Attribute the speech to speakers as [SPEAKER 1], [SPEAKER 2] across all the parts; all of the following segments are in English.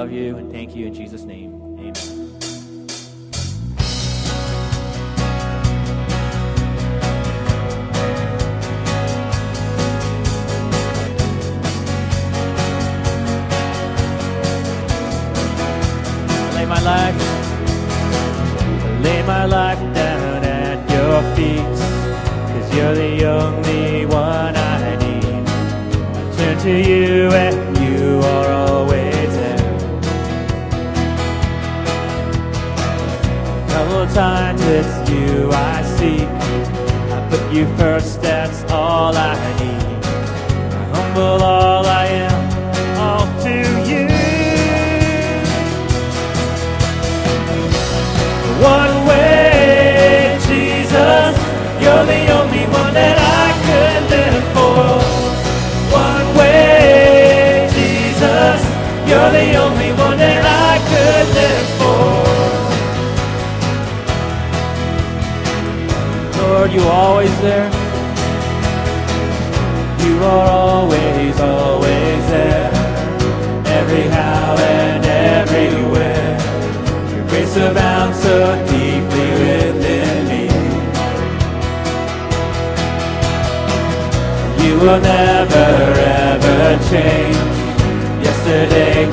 [SPEAKER 1] Love you and thank you in Jesus' name. Amen.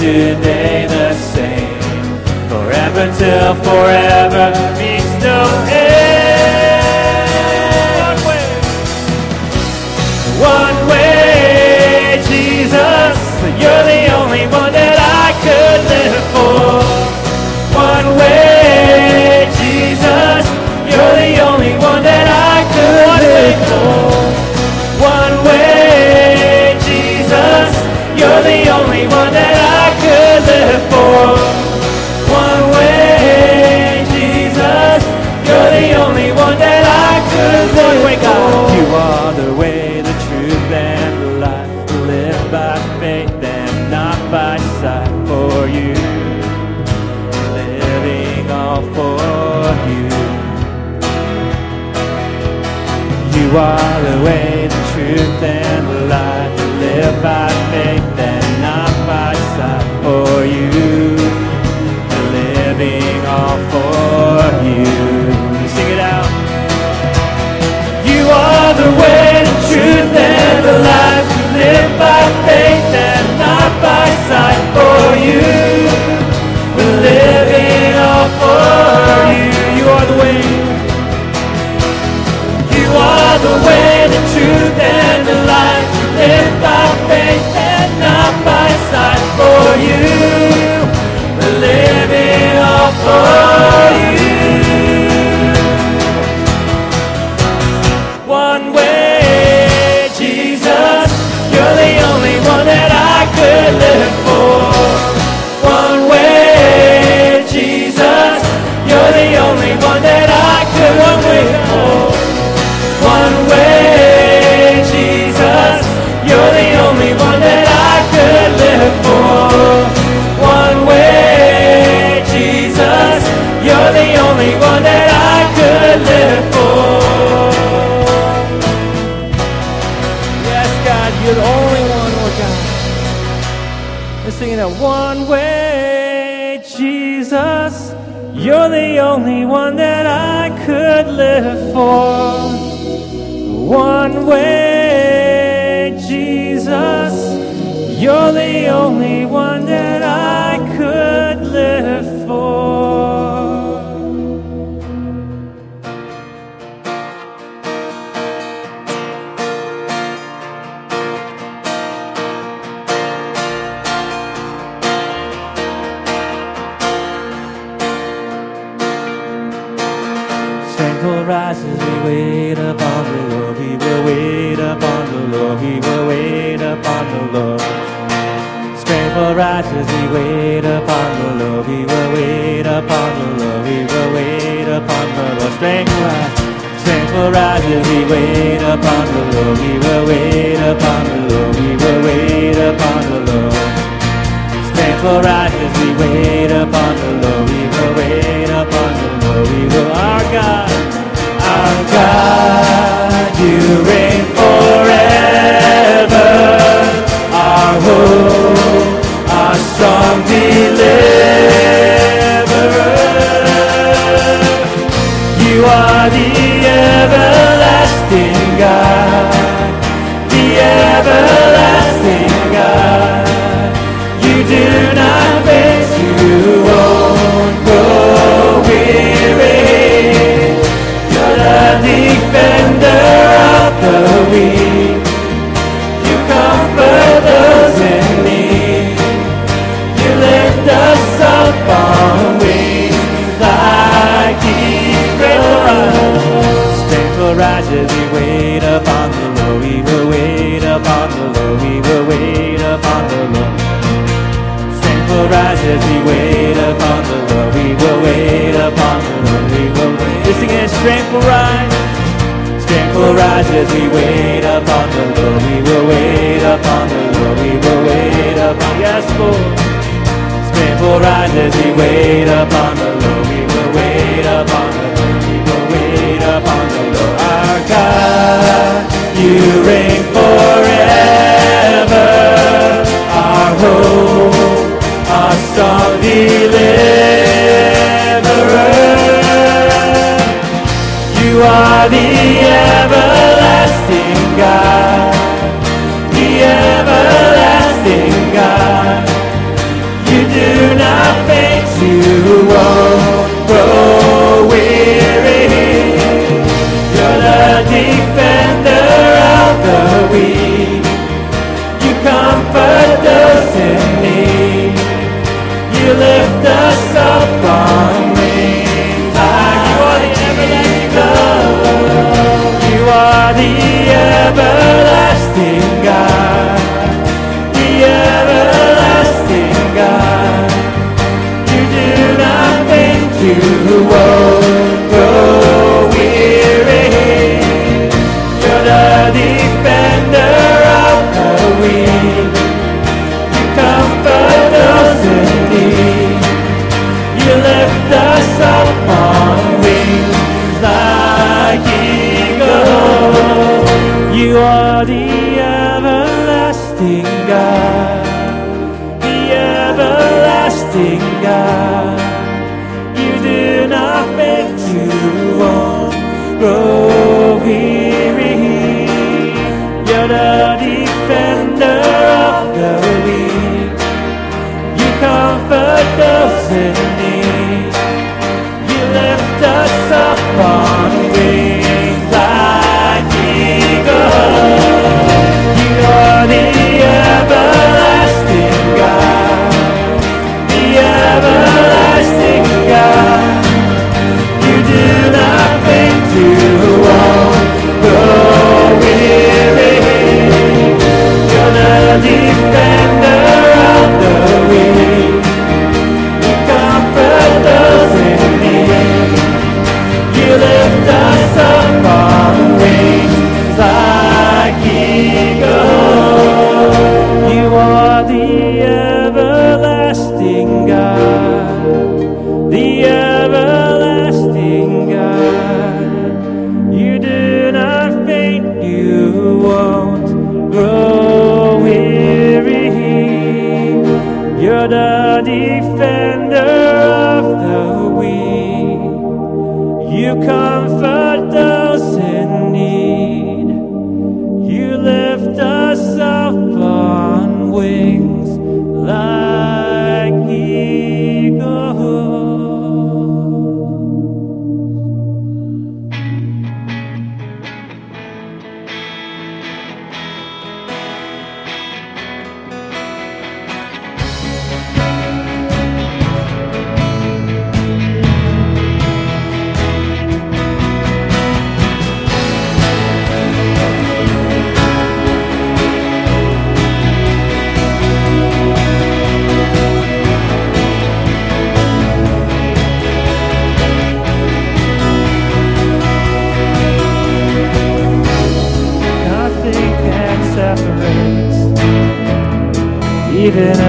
[SPEAKER 1] today the same, forever till forever. life to live by faith and not by sight for you. Only one Lord God. Let's sing it out. One way, Jesus, you're the only one that I could live for. One way, Jesus, you're the only one that I could live for. will rise as we wait upon the Lord. We will wait upon the Lord. We will wait upon the Lord. Strength will rise. Strength will rise as we wait upon the Lord. We will wait upon the Lord. We will wait upon the Lord. Strength will rise as we wait upon the Lord. We will wait upon the Lord. We will our God, our God, you reign forever. Our hope song deliverer. You are the everlasting God, the everlasting God. You do not face, you won't grow weary. You're the defender of the weak. As we wait upon the Lord. We will wait upon the Lord. We will wait. Just it. Strength will rise. Strength will rise as we wait upon the Lord. We will wait upon the Lord. We will wait upon. Yes, Lord. Strength will rise as we wait upon the Lord. We will wait upon the Lord. We will wait upon the Lord. Our God, you reign forever. Our hope, our strong deliverer. You are the everlasting God, the everlasting You lift up If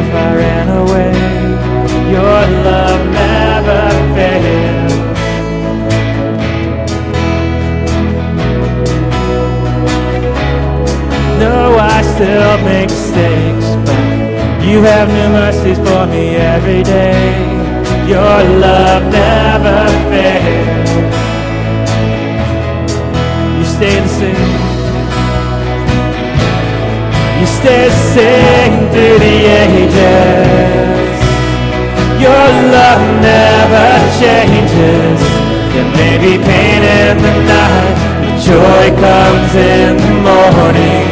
[SPEAKER 1] You the same through the ages. Your love never changes. There may be pain in the night, but joy comes in the morning.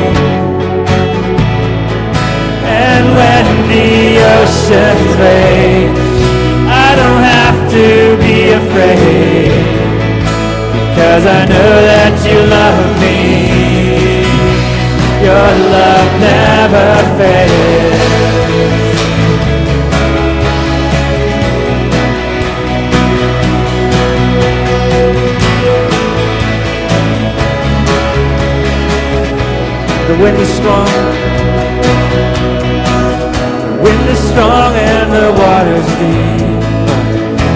[SPEAKER 1] And when the oceans rage, I don't have to be afraid. Cause I know that you love me. Your love never fails. The wind is strong. The wind is strong and the water's deep.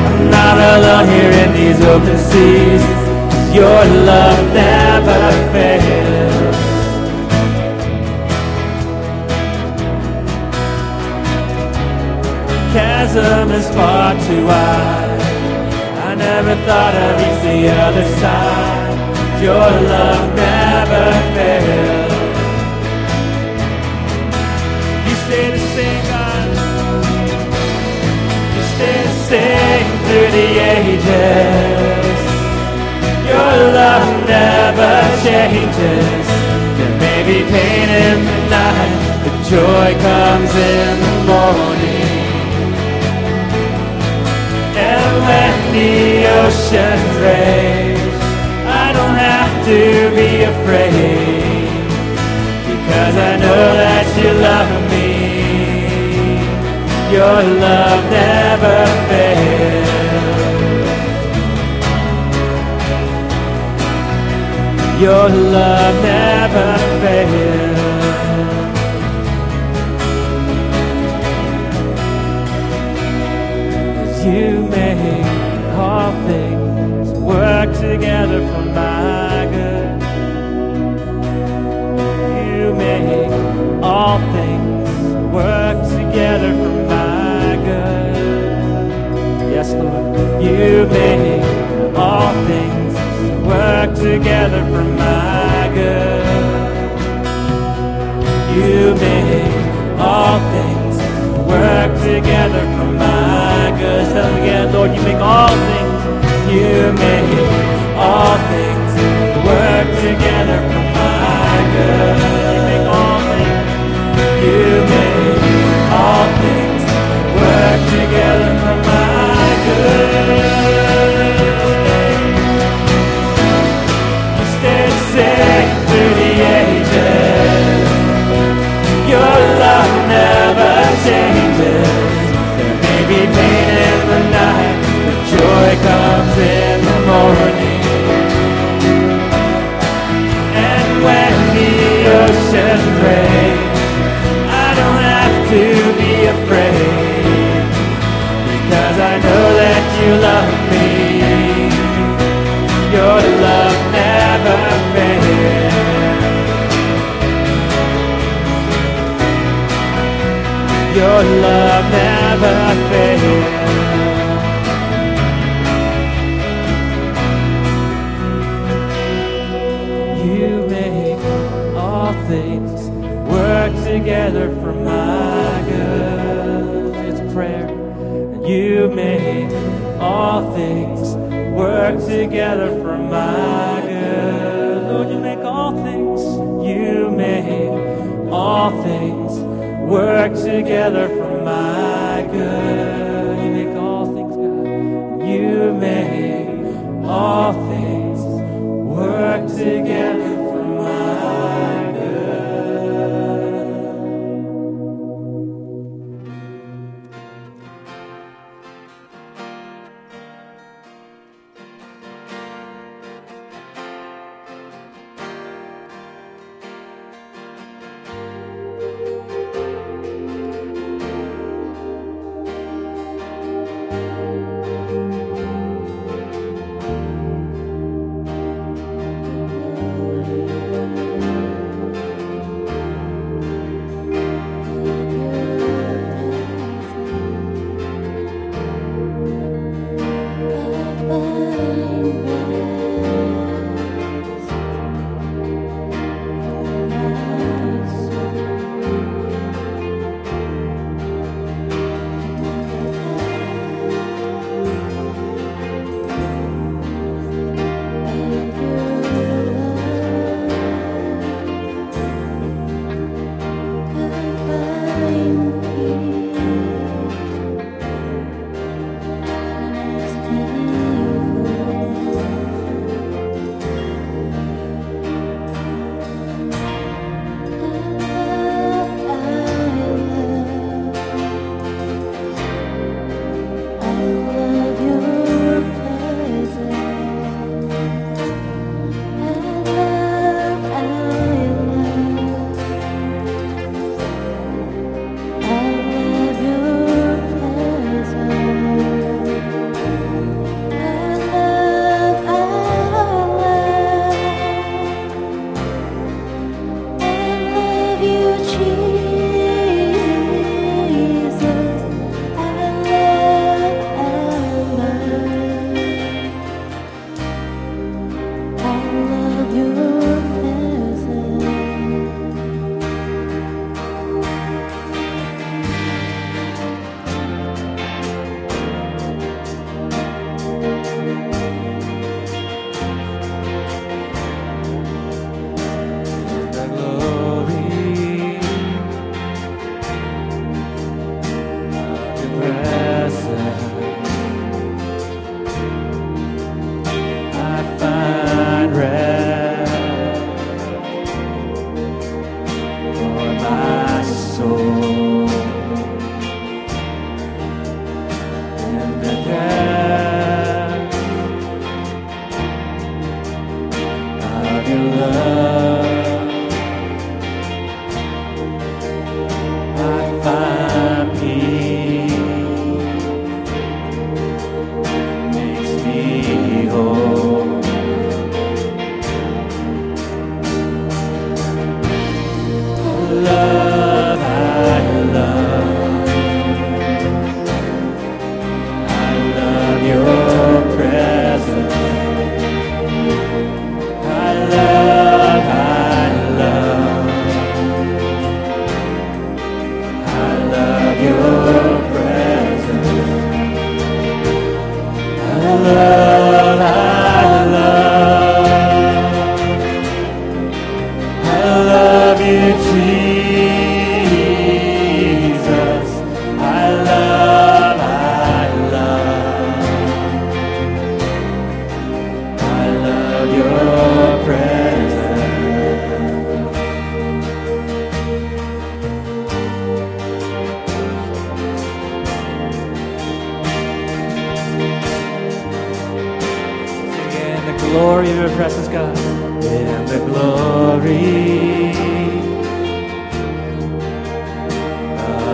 [SPEAKER 1] I'm not alone here in these open seas. Your love never fails. Chasm is far too wide. I never thought I'd reach the other side. Your love never fails. You stay the same, God. You stay the same through the ages. Your love never changes. There may be pain in the night, but joy comes in the morning. The oceans rage, I don't have to be afraid because I know that you love me. Your love never fails. Your love never fails. Together for my good. Yes, Lord. You make all things work together for my good. You make all things work together for my good. Tell again, Lord, you make all things. You make all things work together for my good. Things work together for my good. It's prayer. You make all things work together for my good. Lord, you make all things. You make all things work together for my good. You make all things, God. You make all things work together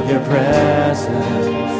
[SPEAKER 1] your presence.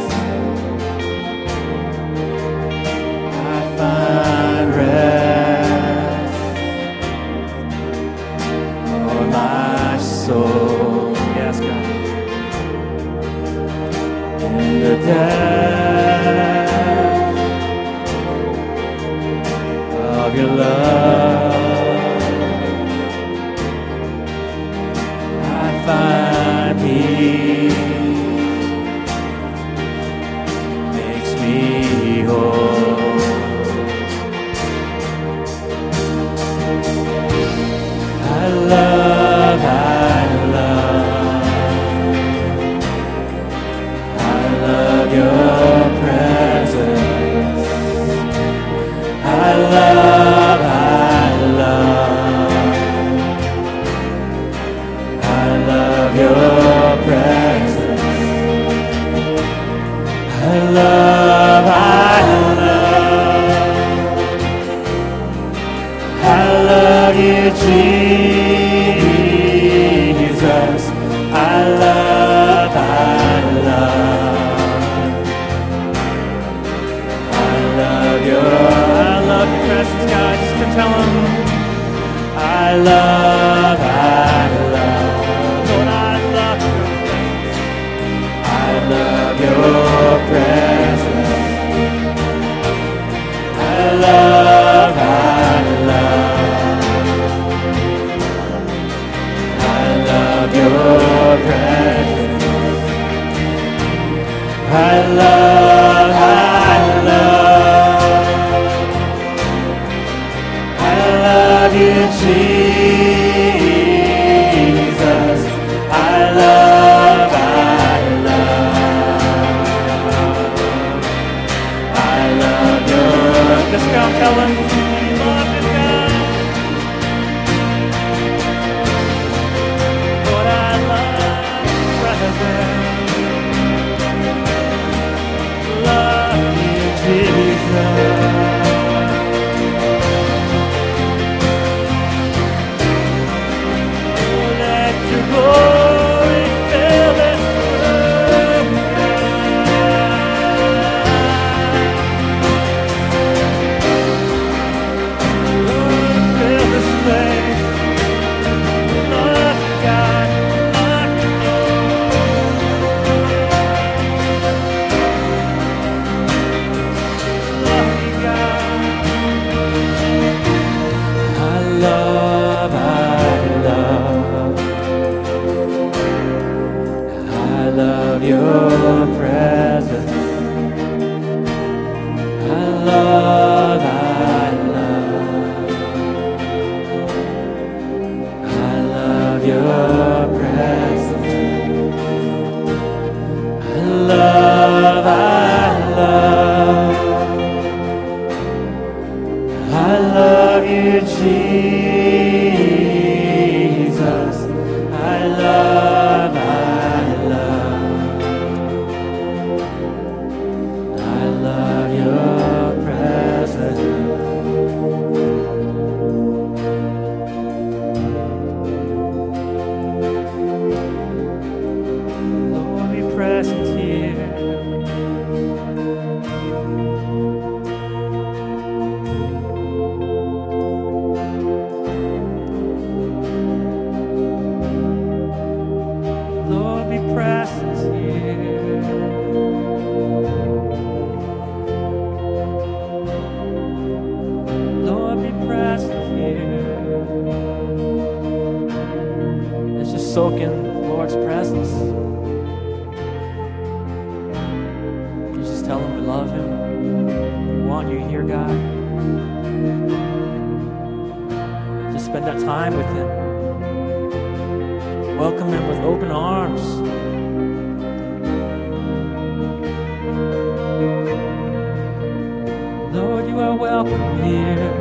[SPEAKER 1] You are welcome here.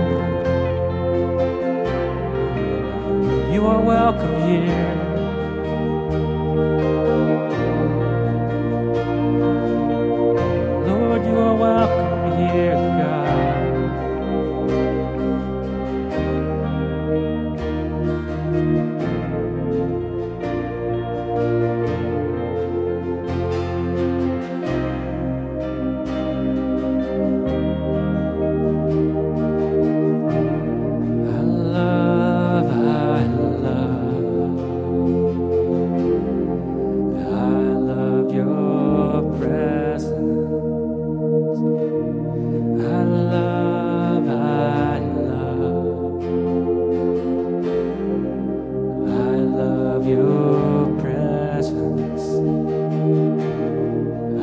[SPEAKER 1] You are welcome here.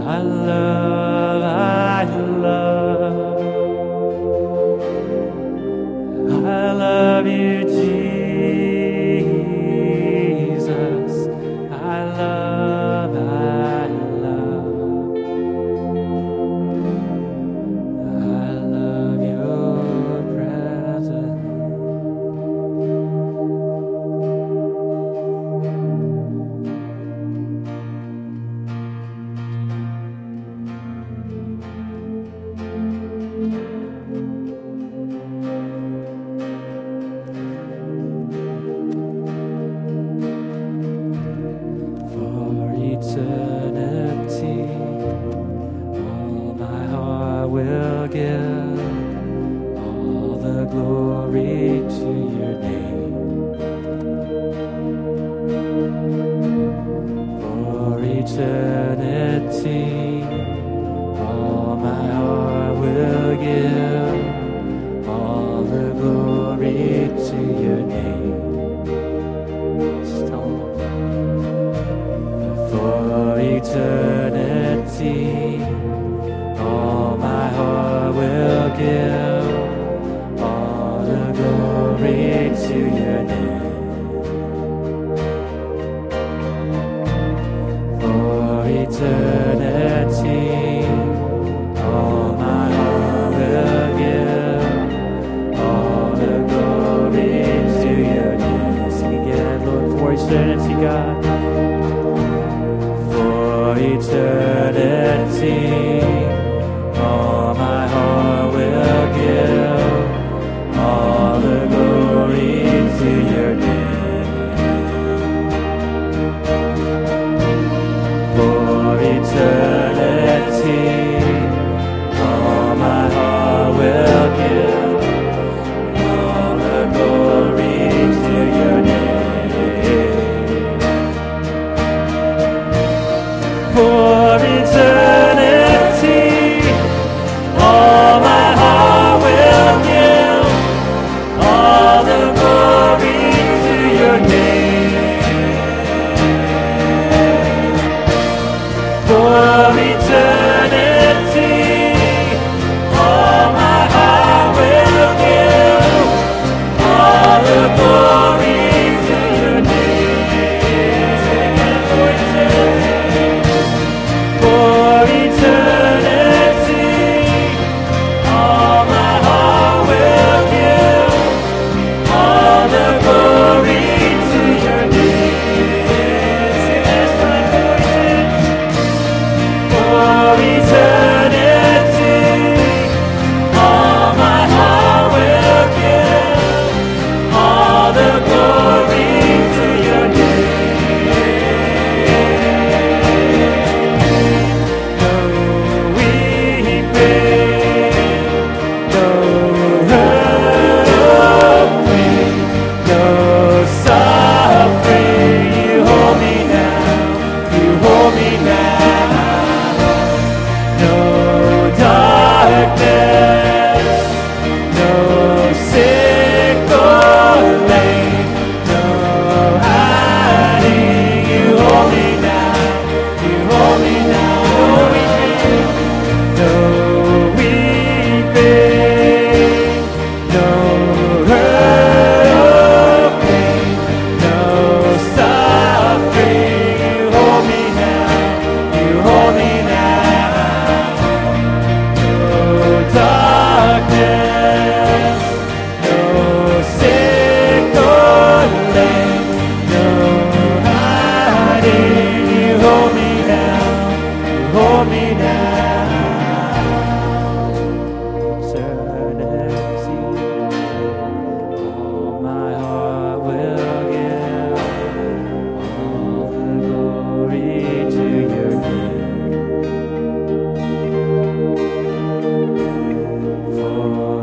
[SPEAKER 1] I love.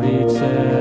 [SPEAKER 1] For eternity,